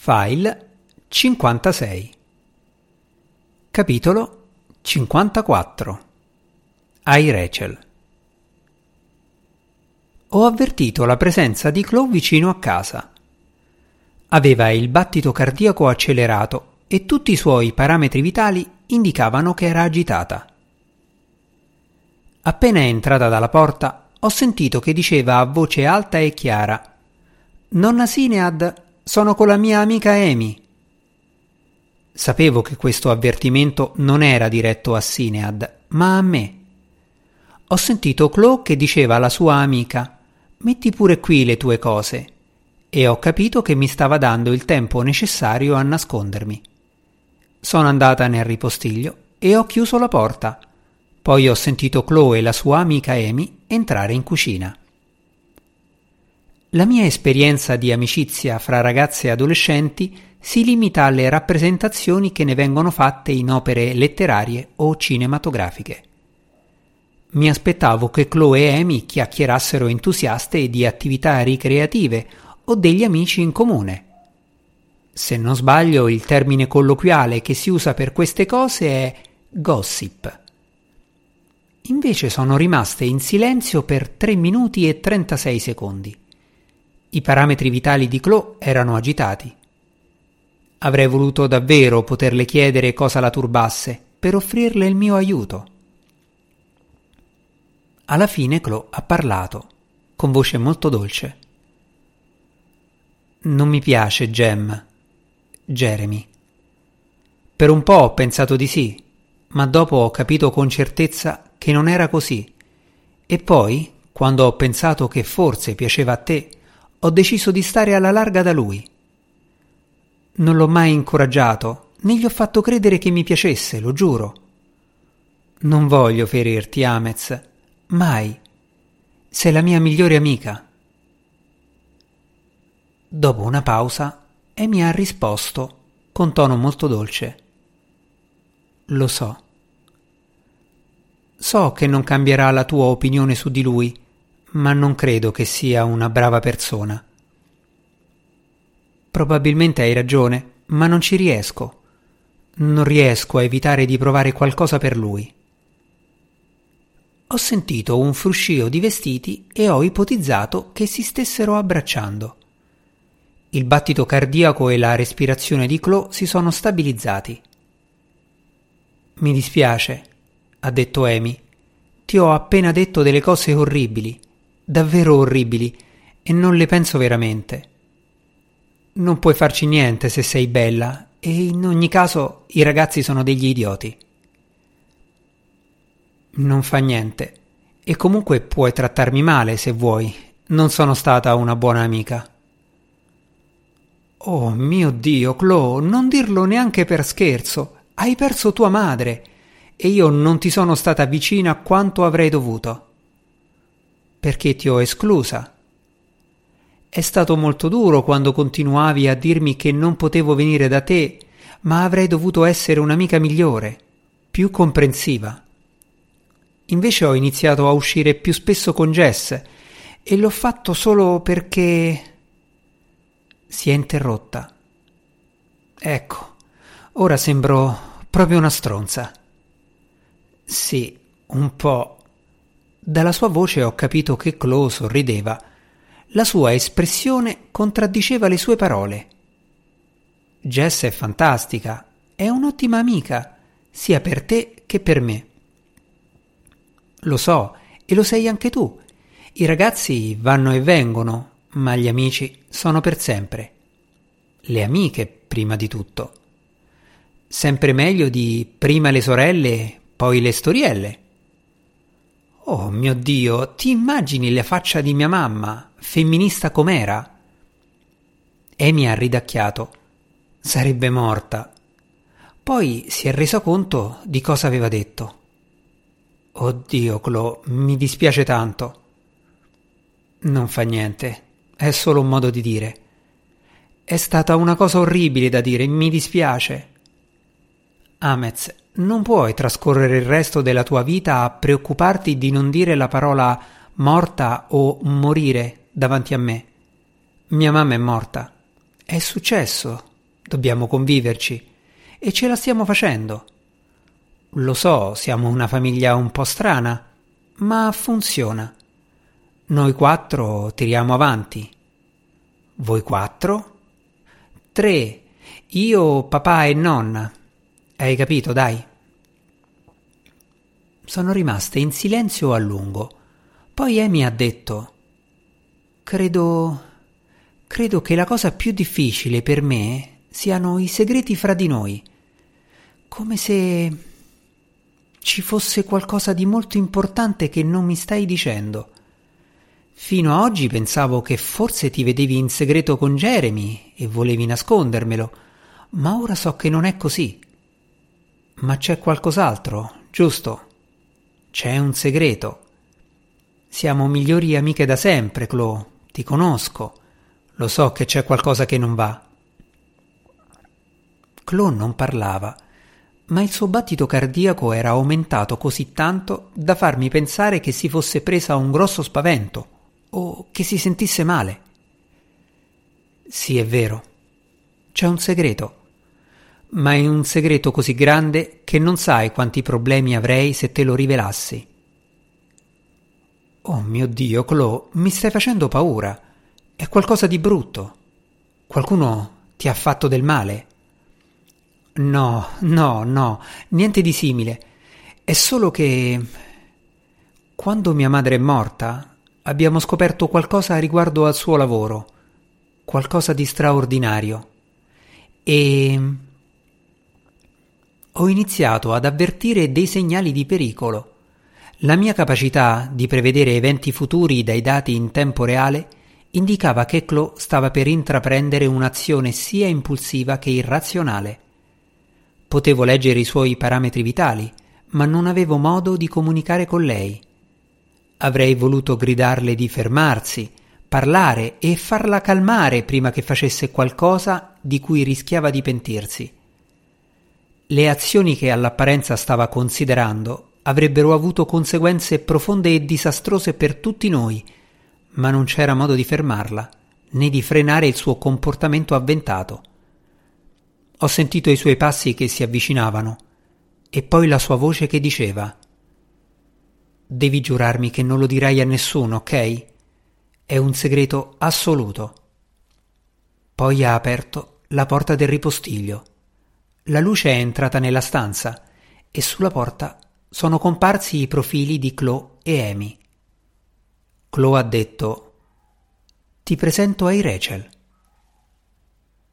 File 56 Capitolo 54 Ai Rachel Ho avvertito la presenza di Chloe vicino a casa. Aveva il battito cardiaco accelerato e tutti i suoi parametri vitali indicavano che era agitata. Appena entrata dalla porta, ho sentito che diceva a voce alta e chiara Nonna Sinead, sono con la mia amica Amy. Sapevo che questo avvertimento non era diretto a Sinead, ma a me. Ho sentito Chloe che diceva alla sua amica Metti pure qui le tue cose e ho capito che mi stava dando il tempo necessario a nascondermi. Sono andata nel ripostiglio e ho chiuso la porta. Poi ho sentito Chloe e la sua amica Amy entrare in cucina. La mia esperienza di amicizia fra ragazze e adolescenti si limita alle rappresentazioni che ne vengono fatte in opere letterarie o cinematografiche. Mi aspettavo che Chloe e Amy chiacchierassero entusiaste di attività ricreative o degli amici in comune. Se non sbaglio, il termine colloquiale che si usa per queste cose è gossip. Invece sono rimaste in silenzio per 3 minuti e 36 secondi. I parametri vitali di Chloe erano agitati. Avrei voluto davvero poterle chiedere cosa la turbasse per offrirle il mio aiuto. Alla fine Chloe ha parlato, con voce molto dolce. Non mi piace Jem, Jeremy. Per un po' ho pensato di sì, ma dopo ho capito con certezza che non era così. E poi, quando ho pensato che forse piaceva a te, ho deciso di stare alla larga da lui. Non l'ho mai incoraggiato, né gli ho fatto credere che mi piacesse, lo giuro. Non voglio ferirti, Amez. Mai. Sei la mia migliore amica. Dopo una pausa, Amy ha risposto con tono molto dolce. Lo so. So che non cambierà la tua opinione su di lui, ma non credo che sia una brava persona. Probabilmente hai ragione, ma non ci riesco. Non riesco a evitare di provare qualcosa per lui. Ho sentito un fruscio di vestiti e ho ipotizzato che si stessero abbracciando. Il battito cardiaco e la respirazione di Chloe si sono stabilizzati. Mi dispiace, ha detto Amy. Ti ho appena detto delle cose orribili davvero orribili e non le penso veramente. Non puoi farci niente se sei bella e in ogni caso i ragazzi sono degli idioti. Non fa niente e comunque puoi trattarmi male se vuoi. Non sono stata una buona amica. Oh mio Dio, Chloe, non dirlo neanche per scherzo. Hai perso tua madre e io non ti sono stata vicina quanto avrei dovuto perché ti ho esclusa. È stato molto duro quando continuavi a dirmi che non potevo venire da te, ma avrei dovuto essere un'amica migliore, più comprensiva. Invece ho iniziato a uscire più spesso con Jess e l'ho fatto solo perché... Si è interrotta. Ecco, ora sembro proprio una stronza. Sì, un po'. Dalla sua voce ho capito che Chloe sorrideva. La sua espressione contraddiceva le sue parole. Jess è fantastica, è un'ottima amica, sia per te che per me. Lo so, e lo sei anche tu. I ragazzi vanno e vengono, ma gli amici sono per sempre. Le amiche, prima di tutto. Sempre meglio di prima le sorelle, poi le storielle. Oh mio Dio, ti immagini la faccia di mia mamma, femminista com'era? Amy ha ridacchiato. Sarebbe morta. Poi si è resa conto di cosa aveva detto. Oddio, Chloe, mi dispiace tanto. Non fa niente, è solo un modo di dire. È stata una cosa orribile da dire, mi dispiace. Amez, non puoi trascorrere il resto della tua vita a preoccuparti di non dire la parola morta o morire davanti a me. Mia mamma è morta. È successo. Dobbiamo conviverci e ce la stiamo facendo. Lo so, siamo una famiglia un po' strana, ma funziona. Noi quattro tiriamo avanti. Voi quattro? Tre. Io, papà e nonna. Hai capito, dai. Sono rimaste in silenzio a lungo. Poi Amy ha detto Credo. credo che la cosa più difficile per me siano i segreti fra di noi. Come se ci fosse qualcosa di molto importante che non mi stai dicendo. Fino a oggi pensavo che forse ti vedevi in segreto con Jeremy e volevi nascondermelo, ma ora so che non è così. Ma c'è qualcos'altro, giusto? C'è un segreto. Siamo migliori amiche da sempre, Chloe. Ti conosco. Lo so che c'è qualcosa che non va. Chloe non parlava, ma il suo battito cardiaco era aumentato così tanto da farmi pensare che si fosse presa un grosso spavento o che si sentisse male. Sì, è vero. C'è un segreto. Ma è un segreto così grande che non sai quanti problemi avrei se te lo rivelassi. Oh mio Dio, Chloe, mi stai facendo paura. È qualcosa di brutto. Qualcuno ti ha fatto del male? No, no, no, niente di simile. È solo che... Quando mia madre è morta, abbiamo scoperto qualcosa riguardo al suo lavoro, qualcosa di straordinario. E ho iniziato ad avvertire dei segnali di pericolo. La mia capacità di prevedere eventi futuri dai dati in tempo reale indicava che Chloe stava per intraprendere un'azione sia impulsiva che irrazionale. Potevo leggere i suoi parametri vitali, ma non avevo modo di comunicare con lei. Avrei voluto gridarle di fermarsi, parlare e farla calmare prima che facesse qualcosa di cui rischiava di pentirsi. Le azioni che all'apparenza stava considerando avrebbero avuto conseguenze profonde e disastrose per tutti noi, ma non c'era modo di fermarla, né di frenare il suo comportamento avventato. Ho sentito i suoi passi che si avvicinavano, e poi la sua voce che diceva Devi giurarmi che non lo dirai a nessuno, ok? È un segreto assoluto. Poi ha aperto la porta del ripostiglio. La luce è entrata nella stanza e sulla porta sono comparsi i profili di Chloe e Amy. Chloe ha detto Ti presento ai Rachel.